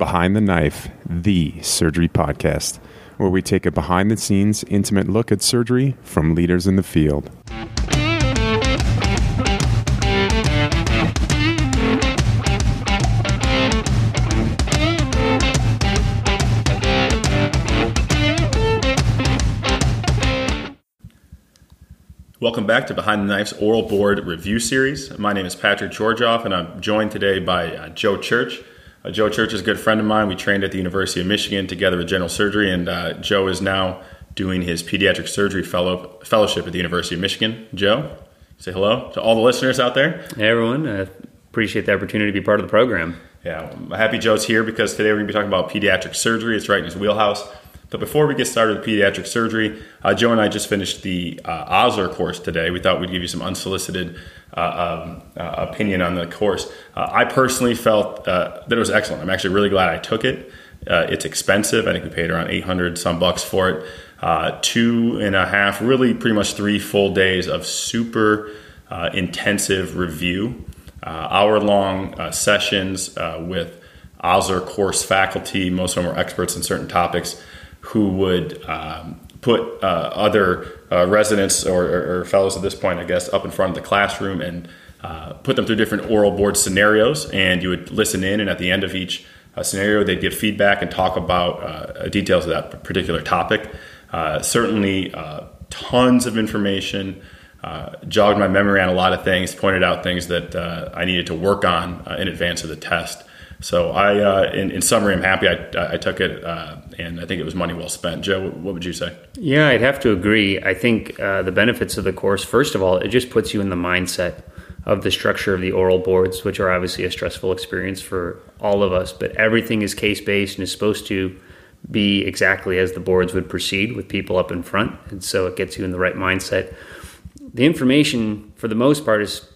Behind the Knife, the surgery podcast, where we take a behind the scenes, intimate look at surgery from leaders in the field. Welcome back to Behind the Knife's Oral Board Review Series. My name is Patrick Georgoff, and I'm joined today by uh, Joe Church. Uh, Joe Church is a good friend of mine. We trained at the University of Michigan together with general surgery, and uh, Joe is now doing his pediatric surgery fellow, fellowship at the University of Michigan. Joe, say hello to all the listeners out there. Hey, everyone. I appreciate the opportunity to be part of the program. Yeah, I'm happy Joe's here because today we're going to be talking about pediatric surgery. It's right in his wheelhouse. But before we get started with pediatric surgery, uh, Joe and I just finished the uh, Osler course today. We thought we'd give you some unsolicited uh, um, uh, opinion on the course. Uh, I personally felt uh, that it was excellent. I'm actually really glad I took it. it's expensive. I think we paid around 800 some bucks for it. two and a half, really pretty much three full days of super intensive review, hour long sessions with Osler course faculty. Most of them are experts in certain topics who would um, put uh, other uh, residents or, or, fellows at this point, I guess, up in front of the classroom and uh, put them through different oral board scenarios. And you would listen in, and at the end of each uh, scenario, they'd give feedback and talk about uh, details of that particular topic. Uh, certainly, tons of information. jogged my memory on a lot of things, pointed out things that I needed to work on in advance of the test. So I, uh, in, in, summary, I'm happy I, I took it, uh, and I think it was money well spent. Joe, what would you say? Yeah, I'd have to agree. I think uh, the benefits of the course, first of all, it just puts you in the mindset of the structure of the oral boards, which are obviously a stressful experience for all of us. But everything is case based and is supposed to be exactly as the boards would proceed with people up in front, and so it gets you in the right mindset. The information, for the most part, is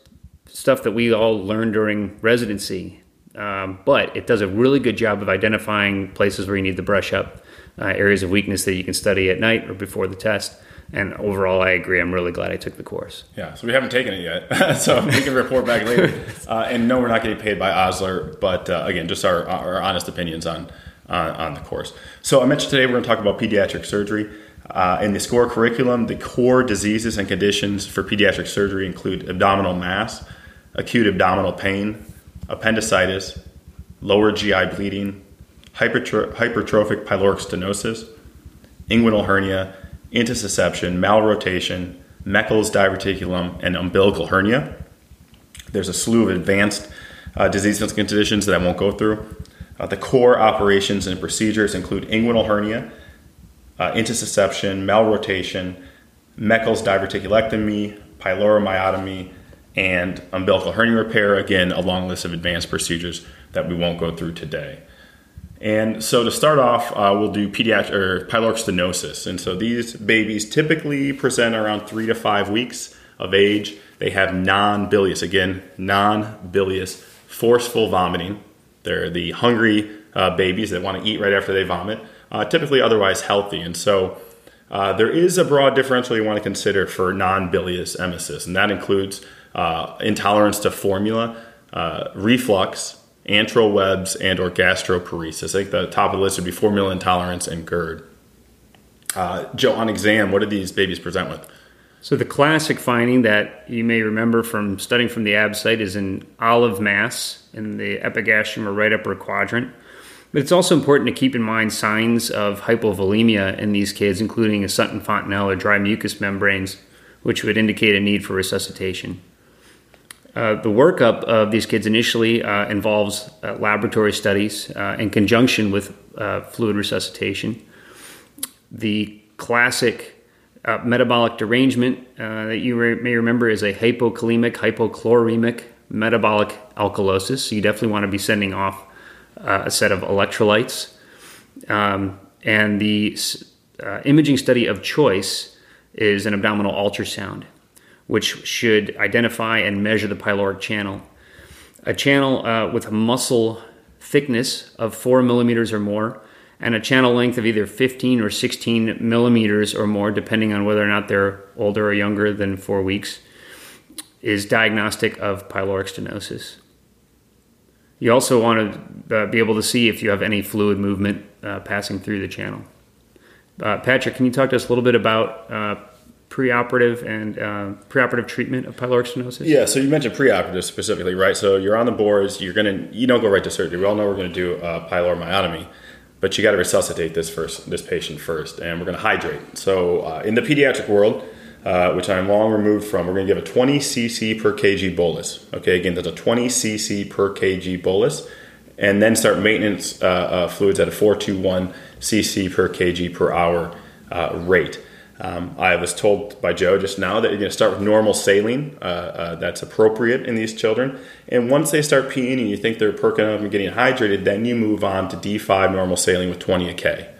stuff that we all learned during residency um, but it does a really good job of identifying places where you need to brush up, uh, areas of weakness that you can study at night or before the test. And overall, I agree. I'm really glad I took the course. Yeah, so we haven't taken it yet, so we can report back later. Uh, and no, we're not getting paid by Osler, but uh, again, just our, our honest opinions on on the course. So I mentioned today we're going to talk about pediatric surgery. Uh, in the SCORE curriculum, the core diseases and conditions for pediatric surgery include abdominal mass, acute abdominal pain, appendicitis, lower GI bleeding, hypertro- hypertrophic pyloric stenosis, inguinal hernia, intussusception, malrotation, Meckel's diverticulum, and umbilical hernia. There's a slew of advanced uh, disease conditions that I won't go through. Uh, the core operations and procedures include inguinal hernia, uh, intussusception, malrotation, Meckel's diverticulectomy, pyloromyotomy, and umbilical hernia repair. Again, a long list of advanced procedures that we won't go through today. And so to start off, uh, we'll do pediatric or pyloric stenosis. And so these babies typically present around three to five weeks of age. They have non-bilious, again, non-bilious, forceful vomiting. They're the hungry uh, babies that want to eat right after they vomit, uh, typically otherwise healthy. And so uh, there is a broad differential you want to consider for non-bilious emesis, and that includes uh, intolerance to formula, uh, reflux, antral webs, and or gastroparesis. I think the top of the list would be formula intolerance and GERD. Uh, Joe, on exam, what do these babies present with? So the classic finding that you may remember from studying from the ABSITE is an olive mass in the epigastrium or right upper quadrant. But it's also important to keep in mind signs of hypovolemia in these kids, including a sunken Fontanelle or dry mucous membranes, which would indicate a need for resuscitation. Uh, the workup of these kids initially uh, involves uh, laboratory studies uh, in conjunction with uh, fluid resuscitation. The classic metabolic derangement that you re- may remember is a hypokalemic, hypochloremic metabolic alkalosis. So you definitely want to be sending off a set of electrolytes. Um, and the imaging study of choice is an abdominal ultrasound which should identify and measure the pyloric channel. A channel uh, with a muscle thickness of 4 millimeters or more, and a channel length of either 15 or 16 millimeters or more, depending on whether or not they're older or younger than four weeks, is diagnostic of pyloric stenosis. You also want to uh, be able to see if you have any fluid movement uh, passing through the channel. Uh, Patrick, can you talk to us a little bit about uh, preoperative and uh, preoperative treatment of pyloric stenosis? Yeah, so you mentioned preoperative specifically, right? So you're on the boards, you're gonna you don't go right to surgery. We all know we're gonna do a pyloromyotomy, but you got to resuscitate this first, this patient first, and we're gonna hydrate. So uh, in the pediatric world, uh, which I'm long removed from, we're gonna give a 20 cc per kg bolus. Okay, again, that's a 20 cc per kg bolus, and then start maintenance uh, uh, fluids at a 421 cc per kg per hour uh, rate. Um, I was told by Joe just now that you're going to start with normal saline. Uh, uh, that's appropriate in these children. And once they start peeing and you think they're perking up and getting hydrated, then you move on to D5 normal saline with 20 a K.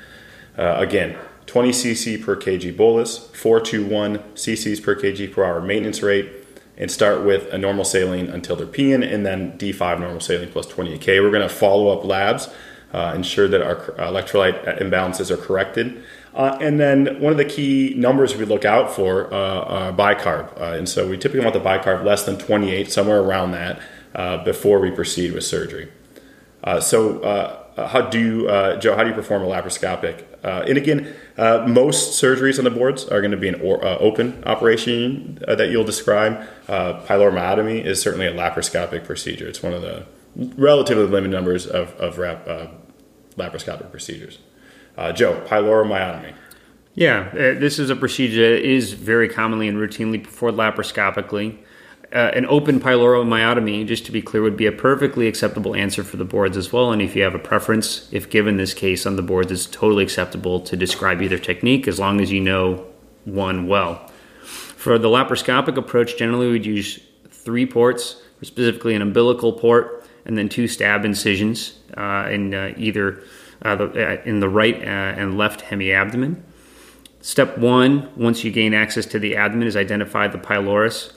Uh, again, 20 cc per kg bolus, 421 cc's per kg per hour maintenance rate, and start with a normal saline until they're peeing, and then D5 normal saline plus 20 a K. We're going to follow up labs, uh, ensure that our electrolyte imbalances are corrected. Uh, and then one of the key numbers we look out for uh, are bicarb. Uh, and so we typically want the bicarb less than 28, somewhere around that, uh, before we proceed with surgery. Uh, so, uh, Uh, how do you, uh, Joe, how do you perform a laparoscopic? Uh, and again, most surgeries on the boards are going to be an or, open operation that you'll describe. pyloromyotomy is certainly a laparoscopic procedure. It's one of the relatively limited numbers of, of rap, laparoscopic procedures. Uh, Joe, pyloromyotomy. Yeah, uh, this is a procedure that is very commonly and routinely performed laparoscopically. Uh, an open pyloromyotomy, just to be clear, would be a perfectly acceptable answer for the boards as well. And if you have a preference, if given this case on the boards, it's totally acceptable to describe either technique as long as you know one well. For the laparoscopic approach, generally we'd use three ports, specifically an umbilical port, and then two stab incisions uh, in uh, either uh, the, uh, in the right uh, and left hemiabdomen. Step one, once you gain access to the abdomen, is identify the pylorus,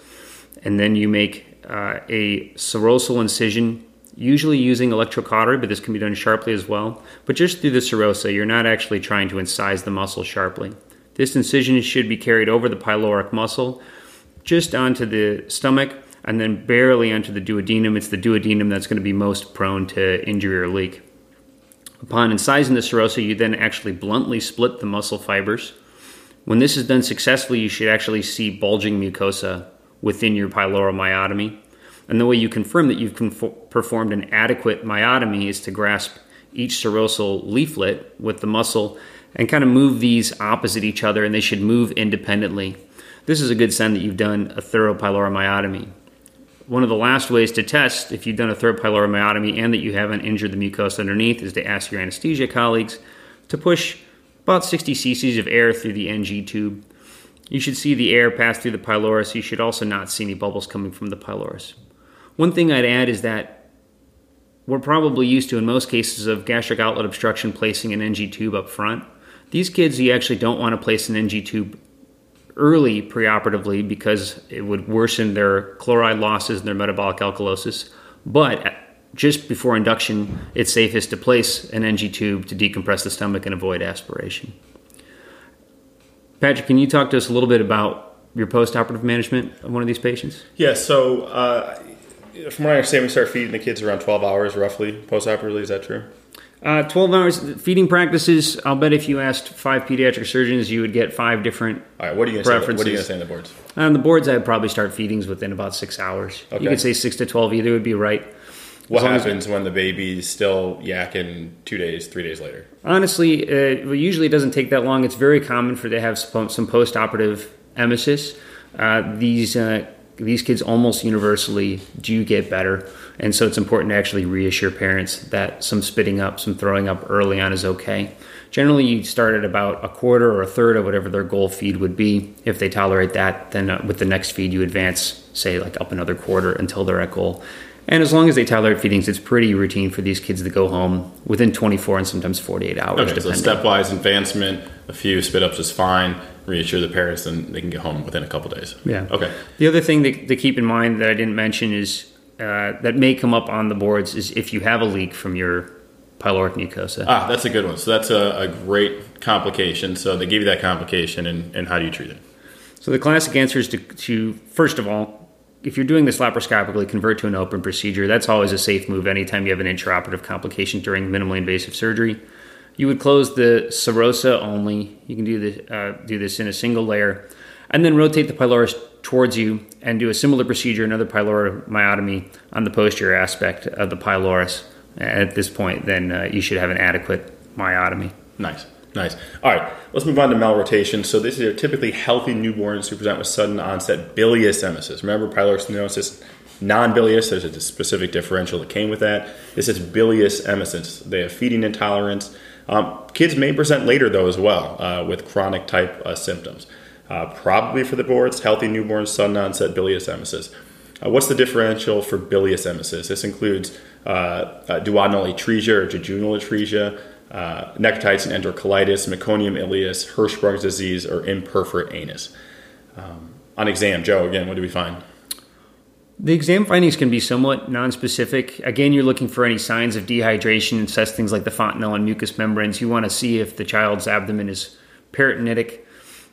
and then you make uh, a serosal incision, usually using electrocautery, but this can be done sharply as well. But just through the serosa, you're not actually trying to incise the muscle sharply. This incision should be carried over the pyloric muscle, just onto the stomach, and then barely onto the duodenum. It's the duodenum that's going to be most prone to injury or leak. Upon incising the serosa, you then actually bluntly split the muscle fibers. When this is done successfully, you should actually see bulging mucosa within your pyloromyotomy. And the way you confirm that you've performed an adequate myotomy is to grasp each serosal leaflet with the muscle and kind of move these opposite each other, and they should move independently. This is a good sign that you've done a thorough pyloromyotomy one of the last ways to test if you've done a third pyloromyotomy and that you haven't injured the mucosa underneath is to ask your anesthesia colleagues to push about 60 cc's of air through the NG tube. You should see the air pass through the pylorus. You should also not see any bubbles coming from the pylorus. One thing I'd add is that we're probably used to, in most cases, of gastric outlet obstruction placing an NG tube up front. These kids, you actually don't want to place an NG tube early preoperatively because it would worsen their chloride losses and their metabolic alkalosis. But just before induction, it's safest to place an NG tube to decompress the stomach and avoid aspiration. Patrick, can you talk to us a little bit about your postoperative management of one of these patients? Yeah, so uh, from what I understand, we start feeding the kids around 12 hours roughly postoperatively. Is that true? Uh, 12 hours feeding practices. I'll bet if you asked five pediatric surgeons, you would get five different All right, what are you going to say? What are you going to say on the boards? On the boards, I'd probably start feedings within about six hours. Okay. You could say six to 12, either would be right. What happens when the baby's still yakking two days, three days later? Honestly, uh, usually it doesn't take that long. It's very common for they to have some post-operative emesis. Uh, these uh, these kids almost universally do get better. And so it's important to actually reassure parents that some spitting up, some throwing up early on is okay. Generally, you start at about a quarter or a third of whatever their goal feed would be. If they tolerate that, then uh, with the next feed, you advance, say, like up another quarter until they're at goal. And as long as they tolerate feedings, it's pretty routine for these kids to go home within 24 and sometimes 48 hours. Okay, depending. so stepwise advancement, a few spit ups is fine. Reassure the parents, then they can get home within a couple days. Yeah. Okay. The other thing to, to keep in mind that I didn't mention is uh, that may come up on the boards is if you have a leak from your pyloric mucosa. Ah, that's a good one. So that's a, a great complication. So they give you that complication, and, and how do you treat it? So the classic answer is to, to first of all if you're doing this laparoscopically, convert to an open procedure. That's always a safe move anytime you have an intraoperative complication during minimally invasive surgery. You would close the serosa only. You can do this, uh, do this in a single layer, and then rotate the pylorus towards you and do a similar procedure, another pyloromyotomy myotomy on the posterior aspect of the pylorus. At this point, then uh, you should have an adequate myotomy. Nice. Nice. All right, let's move on to malrotation. So these are typically healthy newborns who present with sudden onset bilious emesis. Remember, pyloric stenosis, non-bilious. There's a specific differential that came with that. This is bilious emesis. They have feeding intolerance. Um, kids may present later though as well uh, with chronic type uh, symptoms. Uh, probably for the boards, healthy newborns, sudden onset bilious emesis. Uh, what's the differential for bilious emesis? This includes uh, uh, duodenal atresia or jejunal atresia, uh, and enterocolitis, meconium ileus, Hirschsprung's disease, or imperforate anus. Um, on exam, Joe, again, what do we find? The exam findings can be somewhat nonspecific. Again, you're looking for any signs of dehydration, and assess things like the fontanelle and mucous membranes. You want to see if the child's abdomen is peritonitic.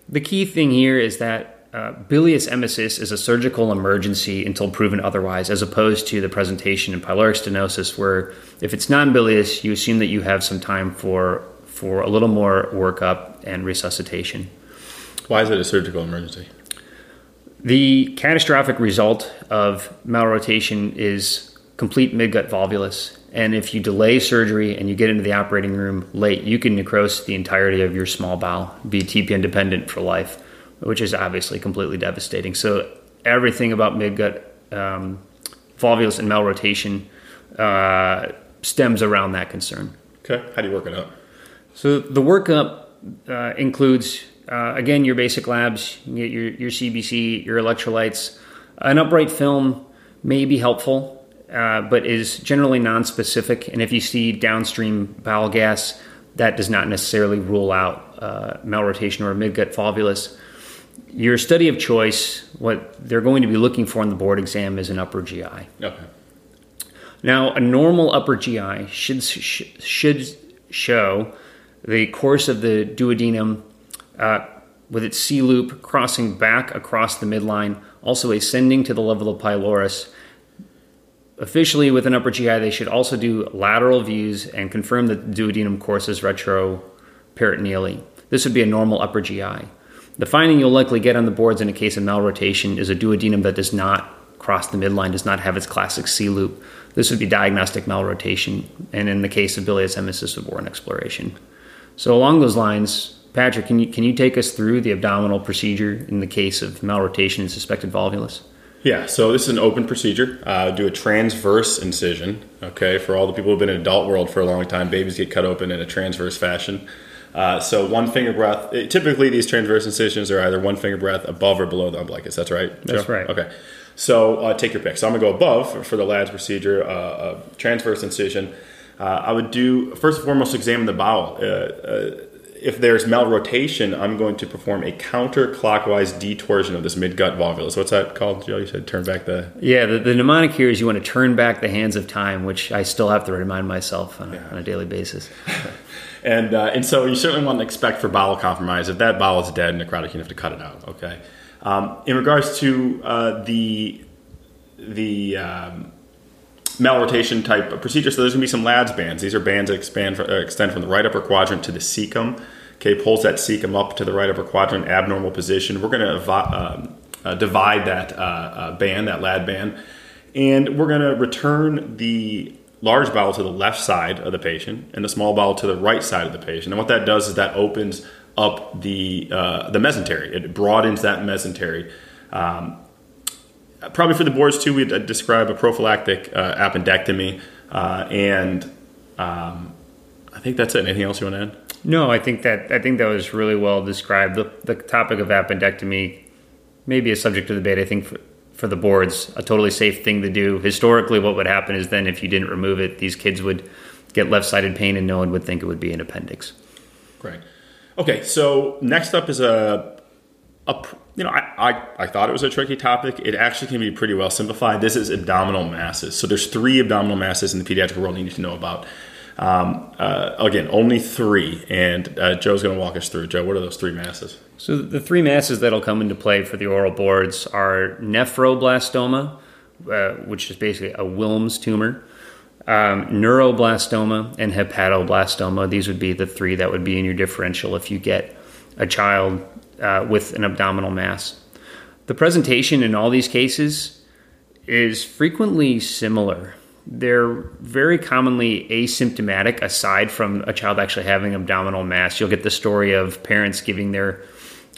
The key thing here is that uh, bilious emesis is a surgical emergency until proven otherwise, as opposed to the presentation in pyloric stenosis, where if it's non-bilious, you assume that you have some time for for a little more workup and resuscitation. Why is it a surgical emergency? The catastrophic result of malrotation is complete midgut volvulus. And if you delay surgery and you get into the operating room late, you can necrose the entirety of your small bowel, be TPN dependent for life which is obviously completely devastating. So everything about midgut um, volvulus and malrotation uh, stems around that concern. Okay, how do you work it up? So the workup uh, includes uh, again your basic labs, you get your your CBC, your electrolytes. An upright film may be helpful, uh, but is generally non-specific. And if you see downstream bowel gas, that does not necessarily rule out uh, malrotation or midgut volvulus your study of choice, what they're going to be looking for in the board exam is an upper GI. Okay. Now, a normal upper GI should should show the course of the duodenum uh, with its C loop crossing back across the midline, also ascending to the level of pylorus. Officially, with an upper GI, they should also do lateral views and confirm that the duodenum courses retroperitoneally. This would be a normal upper GI. The finding you'll likely get on the boards in a case of malrotation is a duodenum that does not cross the midline, does not have its classic C loop. This would be diagnostic malrotation, and in the case of bilious emesis, would warrant exploration. So along those lines, Patrick, can you can you take us through the abdominal procedure in the case of malrotation and suspected volvulus? Yeah, so this is an open procedure. Uh, do a transverse incision. Okay, for all the people who've been in adult world for a long time, babies get cut open in a transverse fashion. Uh, so one finger breath. It, typically, these transverse incisions are either one finger breath above or below the umbilicus. That's right. That's right. Okay. So uh, take your pick. So I'm gonna go above for, for the Ladd's procedure, uh, transverse incision. Uh, I would do first and foremost examine the bowel. If there's malrotation, I'm going to perform a counterclockwise detorsion of this midgut volvulus. What's that called, Joe? You said turn back the. Yeah, the, the mnemonic here is you want to turn back the hands of time, which I still have to remind myself on, yeah. on a daily basis. and uh, and so you certainly want to expect for bowel compromise. If that bowel is dead necrotic, you have to cut it out. Okay. Um, in regards to uh, the the um, malrotation type procedure, so there's going to be some Ladd's bands. These are bands that expand uh, extend from the right upper quadrant to the cecum. Okay, pulls that cecum up to the right upper quadrant, abnormal position. We're going to um, uh, divide that uh, uh, band, that Ladd band, and we're going to return the large bowel to the left side of the patient and the small bowel to the right side of the patient. And what that does is that opens up the uh, the mesentery. It broadens that mesentery. Um, probably for the boards too, we'd describe a prophylactic uh, appendectomy, uh, and um, I think that's it. Anything else you want to add? No, I think that I think that was really well described. The, the topic of appendectomy may be a subject of debate. I think for, for the boards a totally safe thing to do. Historically, what would happen is then if you didn't remove it, these kids would get left sided pain and no one would think it would be an appendix. Great. Okay, so next up is a, a you know, I, I, I thought it was a tricky topic. It actually can be pretty well simplified. This is abdominal masses. So there's three abdominal masses in the pediatric world you need to know about. Um, uh, again, only three, and uh, Joe's going to walk us through. Joe, what are those three masses? So the three masses that'll come into play for the oral boards are nephroblastoma, uh, which is basically a Wilms tumor, um, neuroblastoma, and hepatoblastoma. These would be the three that would be in your differential if you get a child uh, with an abdominal mass. The presentation in all these cases is frequently similar. They're very commonly asymptomatic aside from a child actually having abdominal mass. You'll get the story of parents giving their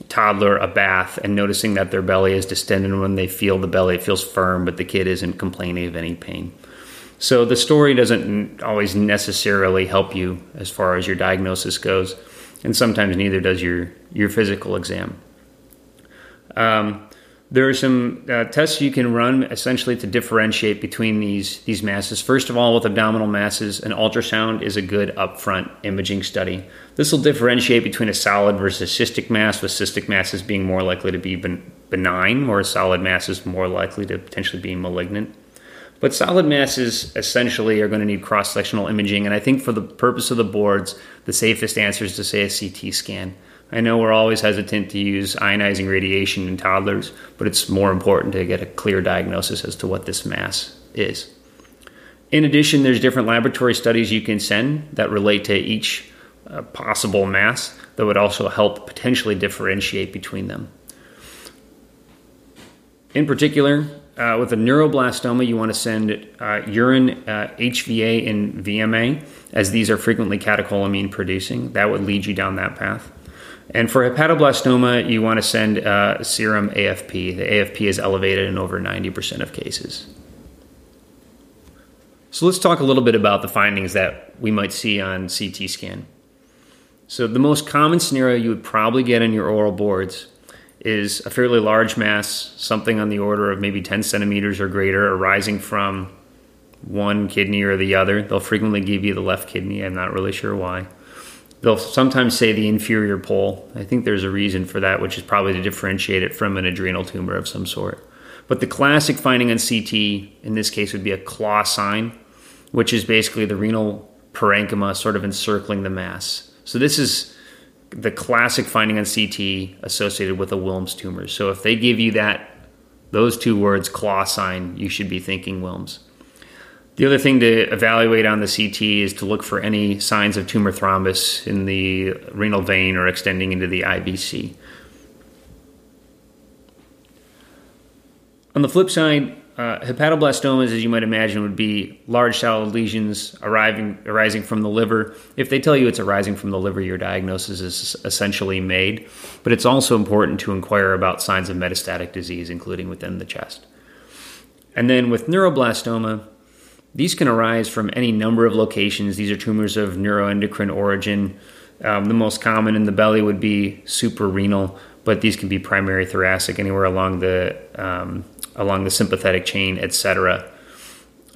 toddler a bath and noticing that their belly is distended when they feel the belly it feels firm but the kid isn't complaining of any pain so the story doesn't always necessarily help you as far as your diagnosis goes and sometimes neither does your your physical exam um, there are some uh, tests you can run essentially to differentiate between these these masses. First of all, with abdominal masses, an ultrasound is a good upfront imaging study. This will differentiate between a solid versus cystic mass, with cystic masses being more likely to be benign, or a solid masses more likely to potentially be malignant. But solid masses essentially are going to need cross sectional imaging, and I think for the purpose of the boards, the safest answer is to say a CT scan. I know we're always hesitant to use ionizing radiation in toddlers, but it's more important to get a clear diagnosis as to what this mass is. In addition, there's different laboratory studies you can send that relate to each uh, possible mass that would also help potentially differentiate between them. In particular, uh, with a neuroblastoma, you want to send uh, urine uh, HVA and VMA, as these are frequently catecholamine producing. That would lead you down that path. And for hepatoblastoma, you want to send uh, serum AFP. The AFP is elevated in over 90% of cases. So let's talk a little bit about the findings that we might see on CT scan. So the most common scenario you would probably get in your oral boards is a fairly large mass, something on the order of maybe 10 centimeters or greater, arising from one kidney or the other. They'll frequently give you the left kidney. I'm not really sure why. They'll sometimes say the inferior pole. I think there's a reason for that, which is probably to differentiate it from an adrenal tumor of some sort. But the classic finding on CT in this case would be a claw sign, which is basically the renal parenchyma sort of encircling the mass. So this is the classic finding on CT associated with a Wilms tumor. So if they give you that those two words claw sign, you should be thinking Wilms. The other thing to evaluate on the CT is to look for any signs of tumor thrombus in the renal vein or extending into the IVC. On the flip side, uh, hepatoblastomas, as you might imagine, would be large solid lesions arriving, arising from the liver. If they tell you it's arising from the liver, your diagnosis is essentially made. But it's also important to inquire about signs of metastatic disease, including within the chest. And then with neuroblastoma, these can arise from any number of locations. These are tumors of neuroendocrine origin. Um, the most common in the belly would be suprarenal, but these can be primary thoracic, anywhere along the um, along the sympathetic chain, etc.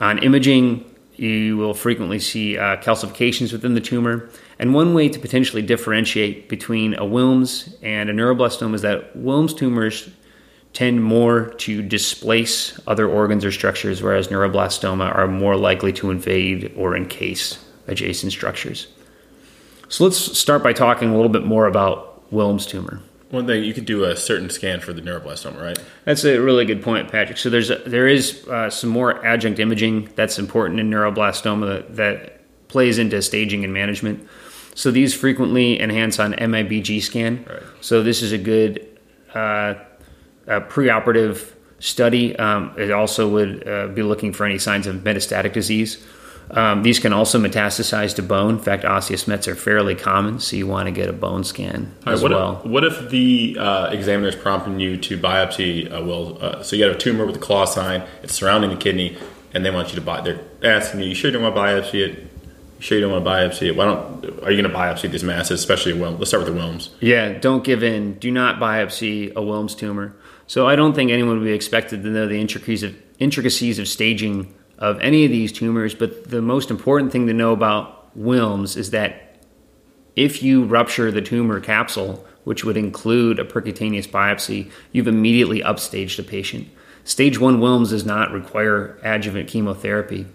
On imaging, you will frequently see uh, calcifications within the tumor. And one way to potentially differentiate between a Wilms and a neuroblastoma is that Wilms tumors tend more to displace other organs or structures, whereas neuroblastoma are more likely to invade or encase adjacent structures. So let's start by talking a little bit more about Wilms tumor. One thing you could do a certain scan for the neuroblastoma, right? That's a really good point, Patrick. So there's a, there is uh, some more adjunct imaging that's important in neuroblastoma that, that, plays into staging and management. So these frequently enhance on MIBG scan. Right. So this is a good uh, a preoperative study. Um, it also would uh, be looking for any signs of metastatic disease. Um, these can also metastasize to bone. In fact, osseous mets are fairly common, so you want to get a bone scan right, as what well. If, what if the uh, examiner is prompting you to biopsy? Uh, well, uh, so you have a tumor with a claw sign, it's surrounding the kidney, and they want you to buy. They're asking you, "You sure you don't want to biopsy it?" You sure you don't want to biopsy it? Why don't? Are you going to biopsy these masses, especially Wilms? Let's start with the Wilms. Yeah, don't give in. Do not biopsy a Wilms tumor. So I don't think anyone would be expected to know the intricacies of, intricacies of staging of any of these tumors. But the most important thing to know about Wilms is that if you rupture the tumor capsule, which would include a percutaneous biopsy, you've immediately upstaged a patient. Stage one Wilms does not require adjuvant chemotherapy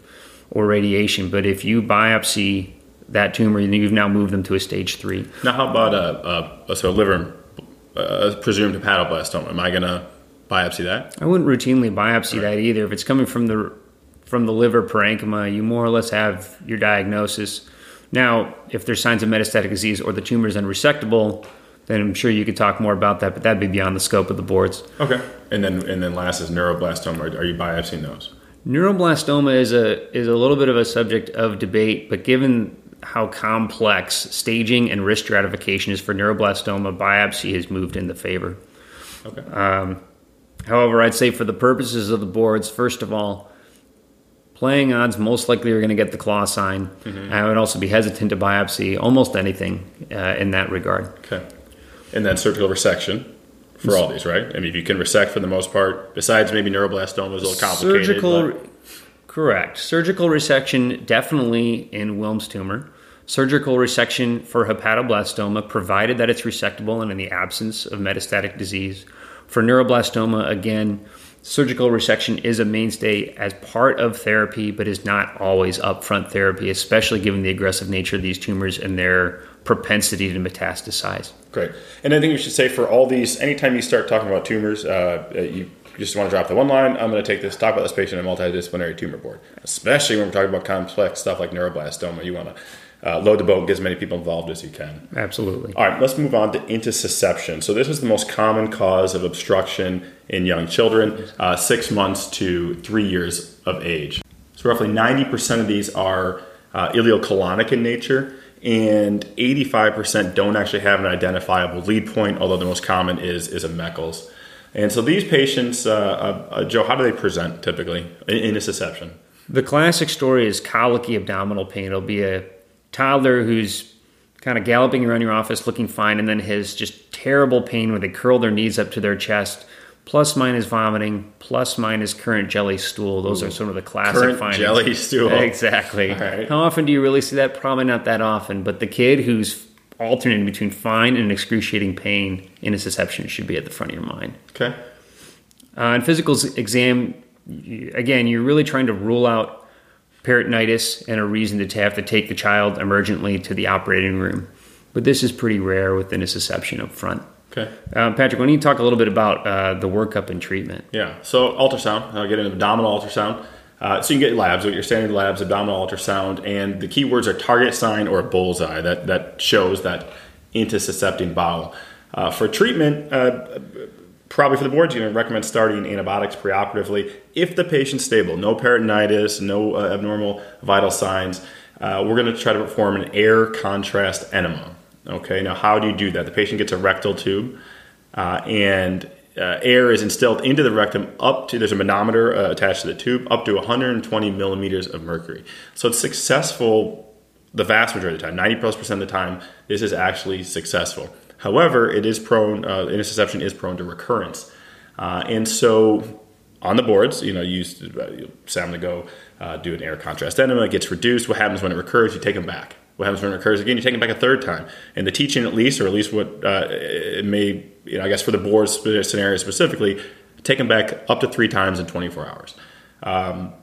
or radiation, but if you biopsy that tumor, you've now moved them to a stage three. Now, how about a, a so liver uh, presumed hepatoblastoma? Am I going to biopsy that? I wouldn't routinely biopsy that either. If it's coming from the from the liver parenchyma, you more or less have your diagnosis. Now, if there's signs of metastatic disease or the tumor is unresectable, then I'm sure you could talk more about that, but that'd be beyond the scope of the boards. Okay. And then and then last is neuroblastoma. Are, you biopsying those? Neuroblastoma is a is a little bit of a subject of debate, but given how complex staging and risk stratification is for neuroblastoma, biopsy has moved in the favor. Okay. Um, however, I'd say for the purposes of the boards, first of all, playing odds most likely you're going to get the claw sign. Mm-hmm. I would also be hesitant to biopsy almost anything uh, in that regard. Okay. And then surgical resection for all these, right? I mean, if you can resect for the most part, besides maybe neuroblastoma is a little complicated. Surgical, but- correct. Surgical resection definitely in Wilms tumor. Surgical resection for hepatoblastoma, provided that it's resectable and in the absence of metastatic disease. For neuroblastoma, again, surgical resection is a mainstay as part of therapy, but is not always upfront therapy, especially given the aggressive nature of these tumors and their propensity to metastasize. Great. And I think we should say for all these, anytime you start talking about tumors, uh, you just want to drop the one line. I'm going to take this, talk about this patient in a multidisciplinary tumor board, especially when we're talking about complex stuff like neuroblastoma. You want to uh, load the boat, get as many people involved as you can. Absolutely. All right, let's move on to intussusception. So this is the most common cause of obstruction in young children, uh, six months to three years of age. So roughly 90% of these are uh, ileocolonic in nature, and 85% don't actually have an identifiable lead point, although the most common is, is a Meckel's. And so these patients, uh, uh, uh, Joe, how do they present typically in intussusception? The classic story is colicky abdominal pain. It'll be a toddler who's kind of galloping around your office looking fine and then has just terrible pain where they curl their knees up to their chest, plus minus vomiting, plus minus currant jelly stool. Those are some of the classic Currant findings. jelly stool. Exactly. Right. How often do you really see that? Probably not that often. But the kid who's alternating between fine and excruciating pain intussusception should be at the front of your mind. Okay. Uh, in physical exam, again, you're really trying to rule out peritonitis and a reason to have to take the child emergently to the operating room. But this is pretty rare with intussusception up front. Okay. Um, Patrick, why don't you talk a little bit about uh, the workup and treatment? Yeah. So ultrasound. I'll get into abdominal ultrasound. Uh, so you can get labs, your standard labs, abdominal ultrasound, and the keywords are target sign or bullseye. That that shows that intussuscepting bowel. Uh, for treatment, uh, probably for the boards, you know, recommend starting antibiotics preoperatively if the patient's stable, no peritonitis, no uh, abnormal vital signs. Uh, we're going to try to perform an air contrast enema. Okay. Now, how do you do that? The patient gets a rectal tube, uh, and uh, air is instilled into the rectum up to there's a manometer uh, attached to the tube up to 120 millimeters of mercury. So it's successful the vast majority of the time, 90 plus percent of the time. This is actually successful. However, it is prone. Uh, intussusception is prone to recurrence, uh, and so on the boards, you know, you used to, uh, Sam to go uh, do an air contrast enema. It gets reduced. What happens when it recurs? You take them back. What happens when it recurs again? You take them back a third time. And the teaching, at least, or at least what uh, it may, you know, I guess for the board scenario specifically, take them back up to three times in 24 hours. Um,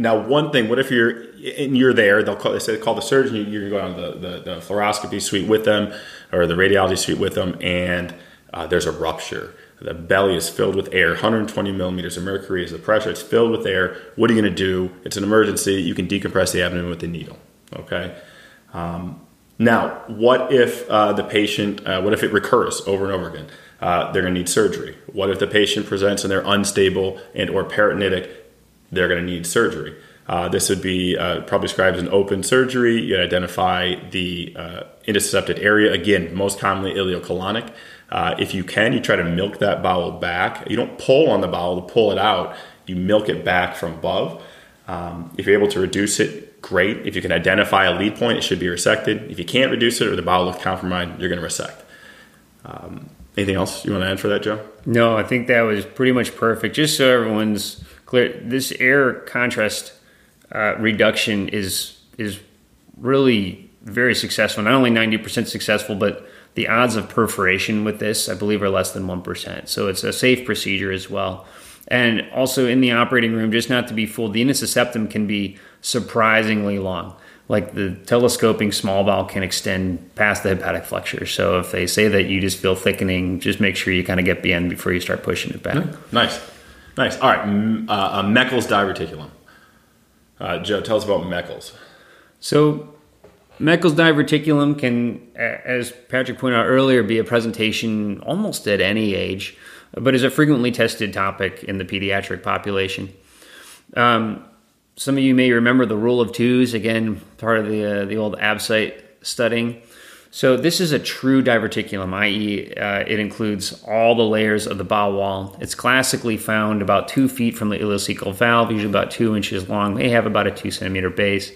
now, one thing, what if you're and you're there? They'll call, they say call the surgeon. You, you're going to the, the, the fluoroscopy suite with them, or the radiology suite with them, and uh, there's a rupture. The belly is filled with air. 120 millimeters of mercury is the pressure. It's filled with air. What are you going to do? It's an emergency. You can decompress the abdomen with the needle. Okay. Um, now, what if uh, the patient? Uh, what if it recurs over and over again? Uh, they're going to need surgery. What if the patient presents and they're unstable and or peritonitic? They're going to need surgery. Uh, this would be uh, probably described as an open surgery. You identify the uh, intussuscepted area. Again, most commonly ileocolonic. Uh, if you can, you try to milk that bowel back. You don't pull on the bowel to pull it out. You milk it back from above. Um, if you're able to reduce it, great. If you can identify a lead point, it should be resected. If you can't reduce it or the bowel looks compromised, you're going to resect. Um, anything else you want to add for that, Joe? No, I think that was pretty much perfect. Just so everyone's clear, this air contrast uh, reduction is is really very successful. Not only ninety percent successful, but the odds of perforation with this, I believe, are less than one percent. So it's a safe procedure as well. And also in the operating room, just not to be fooled, the intussusceptum can be surprisingly long. like the telescoping small bowel can extend past the hepatic flexure. So if they say that you just feel thickening, just make sure you kind of get BN before you start pushing it back. Nice, nice. All right, uh, uh, Meckel's diverticulum. Uh, Joe, tell us about Meckel's. So Meckel's diverticulum can, as Patrick pointed out earlier, be a presentation almost at any age, but is a frequently tested topic in the pediatric population. Um, some of you may remember the rule of twos, again, part of the, uh, the old ABSITE studying. So this is a true diverticulum, i.e., uh, it includes all the layers of the bowel wall. It's classically found about two feet from the ileocecal valve, usually about two inches long. They have about a two centimeter base.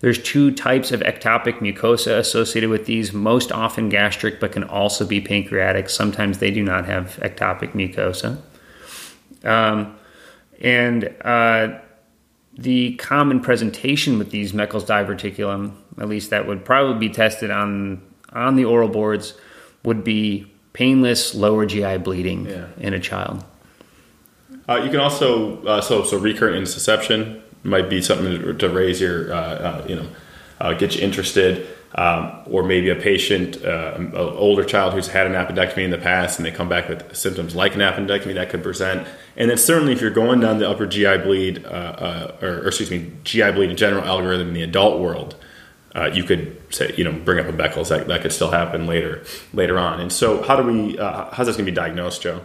There's two types of ectopic mucosa associated with these, most often gastric, but can also be pancreatic. Sometimes they do not have ectopic mucosa. Um, and uh, the common presentation with these Meckel's diverticulum, at least that would probably be tested on on the oral boards, would be painless lower GI bleeding Yeah. in a child. Uh, you can also uh, so so recurrent intussusception might be something to, to raise your uh, uh, you know uh, get you interested, um, or maybe a patient, uh, an older child who's had an appendectomy in the past and they come back with symptoms like an appendectomy that could present. And then certainly if you're going down the upper GI bleed uh, uh, or, or excuse me GI bleed in general algorithm in the adult world. Uh, you could say, you know, bring up a Meckel's that, that could still happen later, later on. And so, how do we? Uh, how's this going to be diagnosed, Joe?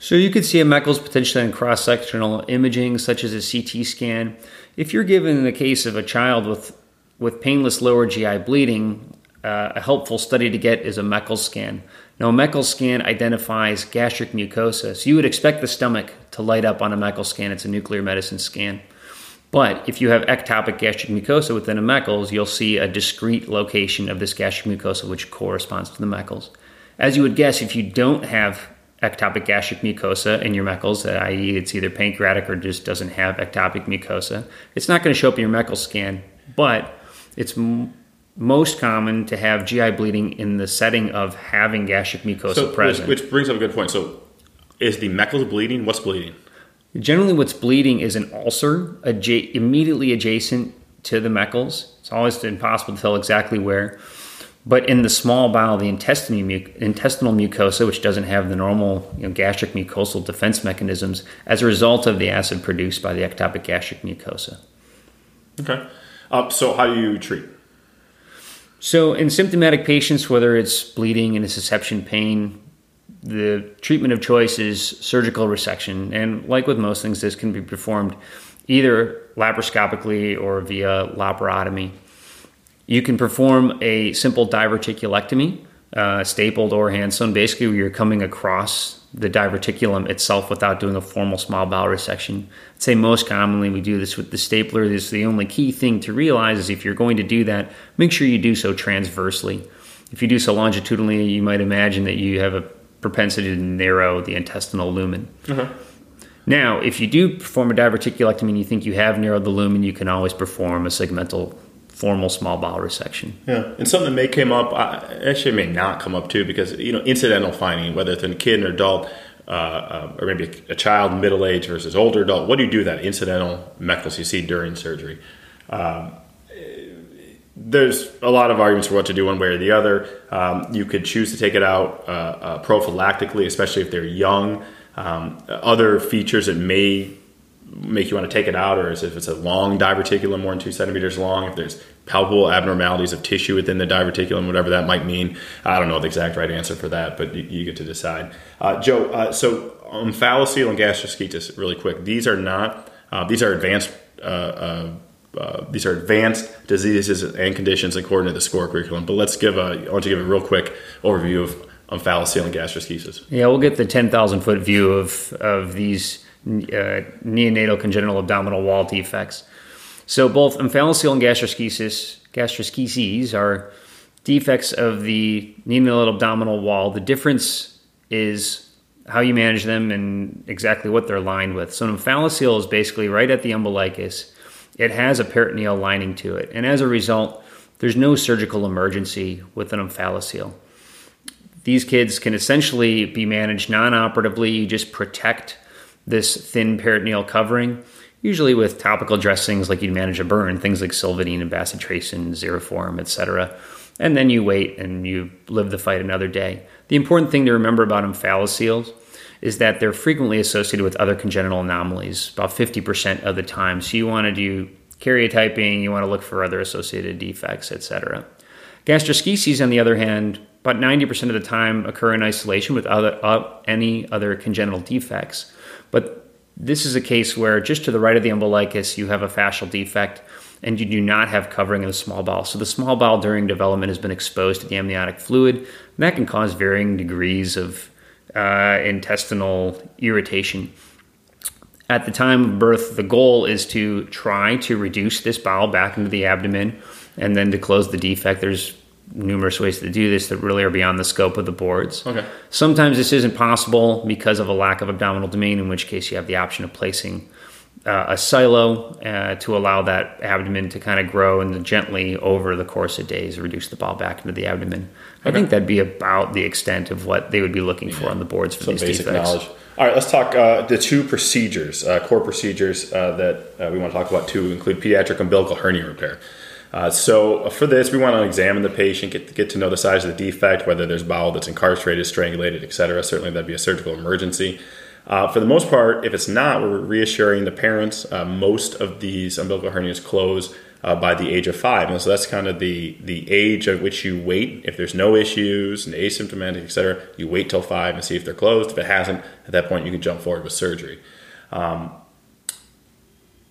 So you could see a Meckel's potentially in cross-sectional imaging, such as a CT scan. If you're given the case of a child with with painless lower GI bleeding, uh, a helpful study to get is a Meckel's scan. Now, a Meckel's scan identifies gastric mucosa, so you would expect the stomach to light up on a Meckel's scan. It's a nuclear medicine scan. But if you have ectopic gastric mucosa within a Meckel's, you'll see a discrete location of this gastric mucosa which corresponds to the Meckel's. As you would guess, if you don't have ectopic gastric mucosa in your Meckel's, uh, i.e., it's either pancreatic or just doesn't have ectopic mucosa, it's not going to show up in your Meckel's scan, but it's m- most common to have GI bleeding in the setting of having gastric mucosa So, which, present. which brings up a good point. So, is the Meckel's bleeding? What's bleeding? Generally, what's bleeding is an ulcer adja- immediately adjacent to the Meckel's. It's always impossible to tell exactly where. But in the small bowel, the intestinal, muc- intestinal mucosa, which doesn't have the normal you know, gastric mucosal defense mechanisms, as a result of the acid produced by the ectopic gastric mucosa. Okay. Uh, so, how do you treat? So, in symptomatic patients, whether it's bleeding and a intussusception pain, the treatment of choice is surgical resection. And like with most things, this can be performed either laparoscopically or via laparotomy. You can perform a simple diverticulectomy, uh, stapled or hand sewn. Basically, you're coming across the diverticulum itself without doing a formal small bowel resection. I'd say most commonly we do this with the stapler. This is the only key thing to realize is if you're going to do that, make sure you do so transversely. If you do so longitudinally, you might imagine that you have a propensity to narrow the intestinal lumen. Now, if you do perform a diverticulectomy and you think you have narrowed the lumen, you can always perform a segmental formal small bowel resection. Yeah, and something that may come up, actually may not come up too, because you know incidental finding, whether it's in a kid or adult, uh, uh, or maybe a, a child, middle age versus older adult. What do you do with that incidental Meckel's you see during surgery? Um, there's a lot of arguments for what to do one way or the other. Um, you could choose to take it out uh, uh, prophylactically, especially if they're young. Um, other features that may make you want to take it out, or if it's a long diverticulum, more than two centimeters long, if there's palpable abnormalities of tissue within the diverticulum, whatever that might mean. I don't know the exact right answer for that, but you, you get to decide. Uh, Joe, uh, so omphalocele and gastroschisis, really quick. These are not, uh, these are advanced. Uh, these are advanced diseases and conditions according to the SCORE curriculum. But let's give a, I want to give a real quick overview of omphalocele and gastroschisis. Yeah, we'll get the 10,000 foot view of, of these uh, neonatal congenital abdominal wall defects. So both omphalocele and gastroschisis, gastroschises are defects of the neonatal abdominal wall. The difference is how you manage them and exactly what they're lined with. So an omphalocele is basically right at the umbilicus. It has a peritoneal lining to it, and as a result, there's no surgical emergency with an omphalocele. These kids can essentially be managed non-operatively. You just protect this thin peritoneal covering. usually with topical dressings like you'd manage a burn, things like Silvadene and bacitracin, Xeroform, etc. And then you wait and you live the fight another day. The important thing to remember about omphalocele is that they're frequently associated with other congenital anomalies, about 50% of the time. So you want to do karyotyping, you want to look for other associated defects, etc. Gastroschises, on the other hand, about 90% of the time occur in isolation with other, uh, any other congenital defects. But this is a case where just to the right of the umbilicus, you have a fascial defect and you do not have covering of the small bowel. So the small bowel during development has been exposed to the amniotic fluid, and that can cause varying degrees of uh, intestinal irritation. At the time of birth, the goal is to try to reduce this bowel back into the abdomen and then to close the defect. There's numerous ways to do this that really are beyond the scope of the boards. Okay. Sometimes this isn't possible because of a lack of abdominal domain, in which case you have the option of placing uh, a silo uh, to allow that abdomen to kind of grow and gently over the course of days reduce the ball back into the abdomen. I think that'd be about the extent of what they would be looking for on the boards for Some these basic defects. knowledge. All right, let's talk uh, the two procedures, uh, core procedures uh, that uh, we want to talk about too include pediatric umbilical hernia repair. Uh, so for this, we want to examine the patient, get get to know the size of the defect, whether there's bowel that's incarcerated, strangulated, etc. Certainly, that'd be a surgical emergency. Uh, for the most part, if it's not, we're reassuring the parents. Uh, most of these umbilical hernias close uh, by the age of five, and so that's kind of the the age at which you wait. If there's no issues and asymptomatic, etc., you wait till five and see if they're closed. If it hasn't, at that point, you can jump forward with surgery. Um,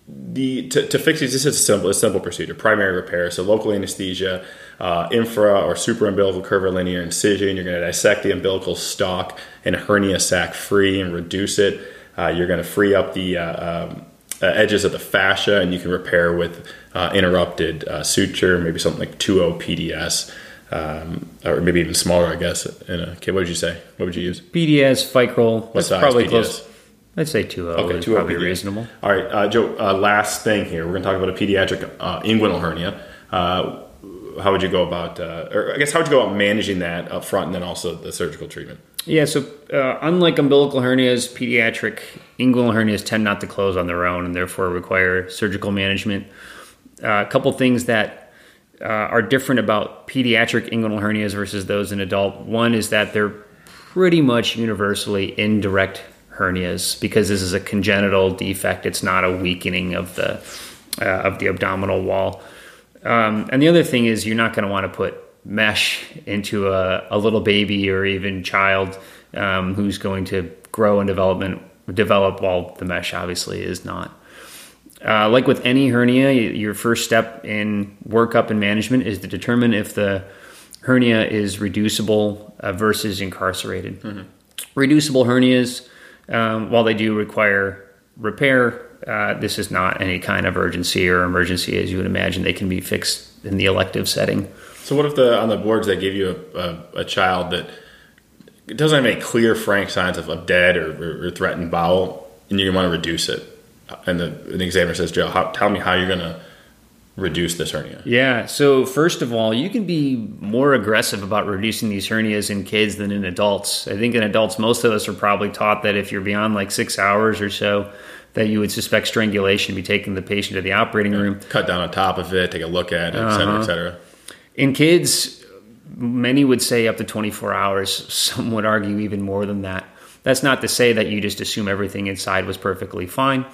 the to, to fix these, this is a simple, a simple procedure. Primary repair, so local anesthesia, uh, infra or supraumbilical curvilinear incision. You're going to dissect the umbilical stalk and hernia sac free and reduce it. Uh, you're going to free up the uh, um, uh, edges of the fascia, and you can repair with uh, interrupted uh, suture, maybe something like 2O PDS. Um, or maybe even smaller, I guess. In a, okay, what would you say? What would you use? PDS, Vicryl, What that's size probably PDS? close. I'd say 2 Okay, is 2O probably PDS. reasonable. All right, uh, Joe. Uh, last thing here, we're going to talk about a pediatric uh, inguinal hernia. Uh, how would you go about, uh, or I guess, how would you go about managing that up front, and then also the surgical treatment? Yeah, so uh, unlike umbilical hernias, pediatric inguinal hernias tend not to close on their own and therefore require surgical management. Uh, a couple things that uh, are different about pediatric inguinal hernias versus those in adult. One is that they're pretty much universally indirect hernias because this is a congenital defect. It's not a weakening of the uh, of the abdominal wall. Um, and the other thing is you're not going to want to put mesh into a, a little baby or even child um, who's going to grow and development develop while the mesh obviously is not. Uh, like with any hernia, your first step in workup and management is to determine if the hernia is reducible uh, versus incarcerated. Reducible hernias, um, while they do require repair, uh, this is not any kind of urgency or emergency as you would imagine. They can be fixed in the elective setting. So, what if the on the boards they give you a, a, a child that doesn't have any clear, frank signs of, of dead or, or, threatened bowel, and you want to reduce it, and the, the examiner says, "Joe, how, tell me how you're going to reduce this hernia." Yeah. So first of all, you can be more aggressive about reducing these hernias in kids than in adults. I think in adults, most of us are probably taught that if you're beyond like six hours or so, that you would suspect strangulation, be taking the patient to the operating room. Cut down on top of it, take a look at it, et cetera, et uh-huh. cetera. In kids, many would say up to 24 hours. Some would argue even more than that. That's not to say that you just assume everything inside was perfectly fine,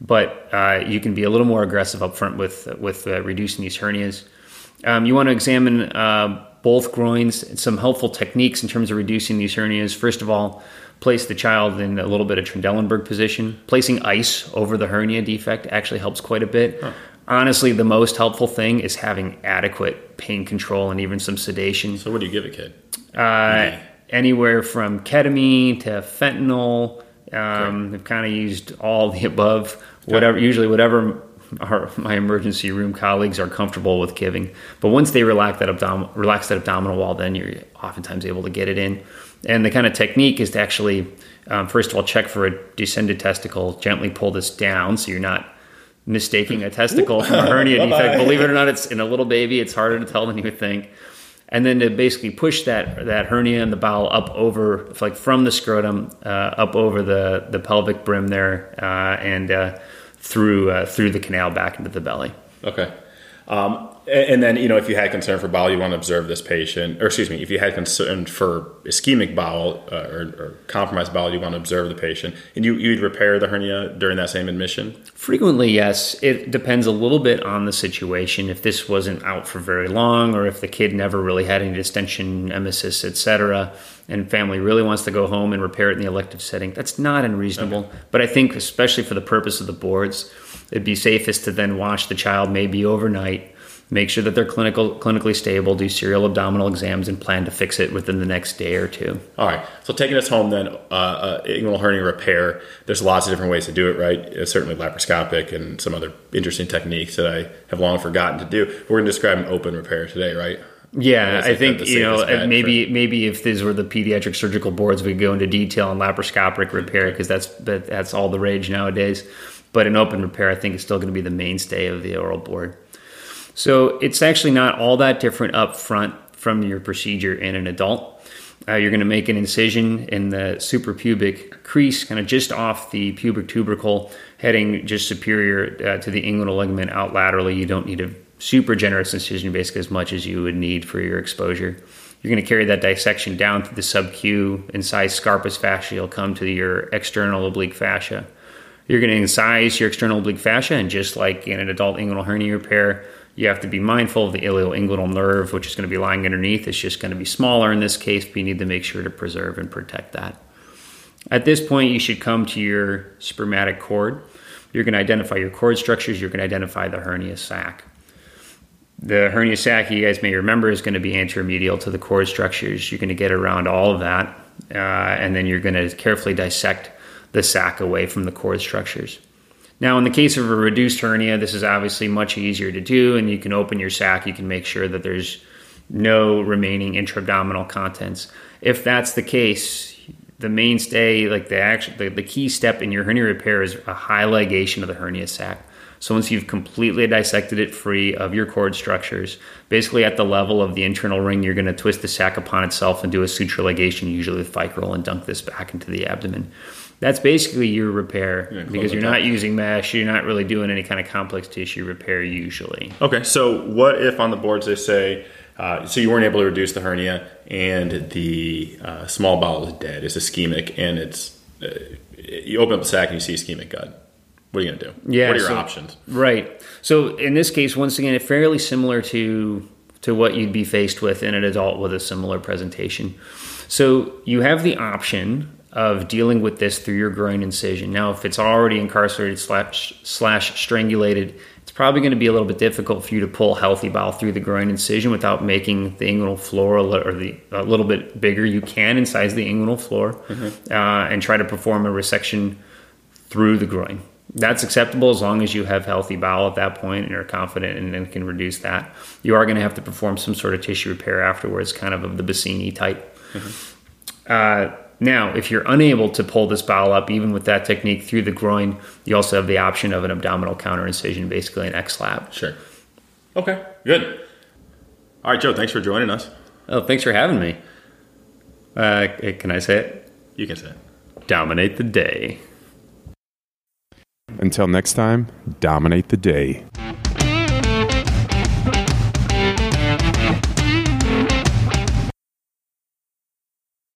but uh, you can be a little more aggressive up front with with uh, reducing these hernias. Um, you want to examine uh, both groins and some helpful techniques in terms of reducing these hernias. First of all, place the child in a little bit of Trendelenburg position. Placing ice over the hernia defect actually helps quite a bit. Honestly, the most helpful thing is having adequate pain control and even some sedation. So, what do you give a kid? Uh, anywhere from ketamine to fentanyl. Um, I've kind of used all the above. Whatever, usually whatever our, my emergency room colleagues are comfortable with giving. But once they relax that abdominal, relax that abdominal wall, then you're oftentimes able to get it in. And the kind of technique is to actually, um, first of all, check for a descended testicle. Gently pull this down so you're not mistaking a testicle for a hernia defect. Believe it or not, it's in a little baby. It's harder to tell than you would think and then to basically push that that hernia and the bowel up over like from the scrotum uh, up over the the pelvic brim there uh, and uh, through uh, through the canal back into the belly. Okay. Um, and then, you know, if you had concern for bowel, you want to observe this patient, or excuse me, if you had concern for ischemic bowel uh, or, or, compromised bowel, you want to observe the patient, and you you'd repair the hernia during that same admission. Frequently, yes. It depends a little bit on the situation. If this wasn't out for very long, or if the kid never really had any distension, emesis, etc., and family really wants to go home and repair it in the elective setting, that's not unreasonable. Okay. But I think, especially for the purpose of the boards, it'd be safest to then watch the child maybe overnight make sure that they're clinical clinically stable, do serial abdominal exams, and plan to fix it within the next day or two. All right. So taking us home then, uh, uh, inguinal hernia repair. There's lots of different ways to do it, right? Uh, certainly laparoscopic and some other interesting techniques that I have long forgotten to do. We're going to describe an open repair today, right? Yeah, I think you know maybe for... maybe if these were the pediatric surgical boards, we go into detail on laparoscopic repair because that's that's all the rage nowadays. But an open repair, I think, is still going to be the mainstay of the oral board. So it's actually not all that different up front from your procedure in an adult. Uh, you're going to make an incision in the suprapubic crease, kind of just off the pubic tubercle, heading just superior uh, to the inguinal ligament out laterally. You don't need a super generous incision, basically as much as you would need for your exposure. You're going to carry that dissection down through the subq, incise Scarpa's fascia. You'll come to your external oblique fascia. You're going to incise your external oblique fascia, and just like in an adult inguinal hernia repair, you have to be mindful of the ilioinguinal nerve, which is going to be lying underneath. It's just going to be smaller in this case, but you need to make sure to preserve and protect that. At this point, you should come to your spermatic cord. You're going to identify your cord structures. You're going to identify the hernia sac. The hernia sac, you guys may remember, is going to be anteromedial to the cord structures. You're going to get around all of that, uh, and then you're going to carefully dissect the sac away from the cord structures. Now, in the case of a reduced hernia, this is obviously much easier to do, and you can open your sac. You can make sure that there's no remaining intra-abdominal contents. If that's the case, the mainstay, like the actual, the, the key step in your hernia repair is a high ligation of the hernia sac. So once you've completely dissected it free of your cord structures, basically at the level of the internal ring, you're going to twist the sac upon itself and do a suture ligation, usually with Vicryl, and dunk this back into the abdomen that's basically your repair yeah, because you're not using mesh. You're not really doing any kind of complex tissue repair usually. Okay, so what if on the boards they say, uh, so you weren't able to reduce the hernia and the uh, small bowel is dead, it's ischemic, and it's uh, you open up the sac and you see ischemic gut. What are you going to do? Yeah, what are your so, options? Right. So in this case, once again, it's fairly similar to to what you'd be faced with in an adult with a similar presentation. So you have the option of dealing with this through your groin incision. Now, if it's already incarcerated slash, slash strangulated, it's probably going to be a little bit difficult for you to pull healthy bowel through the groin incision without making the inguinal floor or the, a little bit bigger. You can incise the inguinal floor mm-hmm. uh, and try to perform a resection through the groin. That's acceptable as long as you have healthy bowel at that point and are confident and, and can reduce that. You are going to have to perform some sort of tissue repair afterwards, kind of of the Bassini type. Mm-hmm. Uh, now, if you're unable to pull this bowel up, even with that technique through the groin, you also have the option of an abdominal counter incision, basically an ex-lap. Sure. Okay, good. All right, Joe, thanks for joining us. Oh, thanks for having me. Uh, can I say it? You can say it. Dominate the day. Until next time, dominate the day.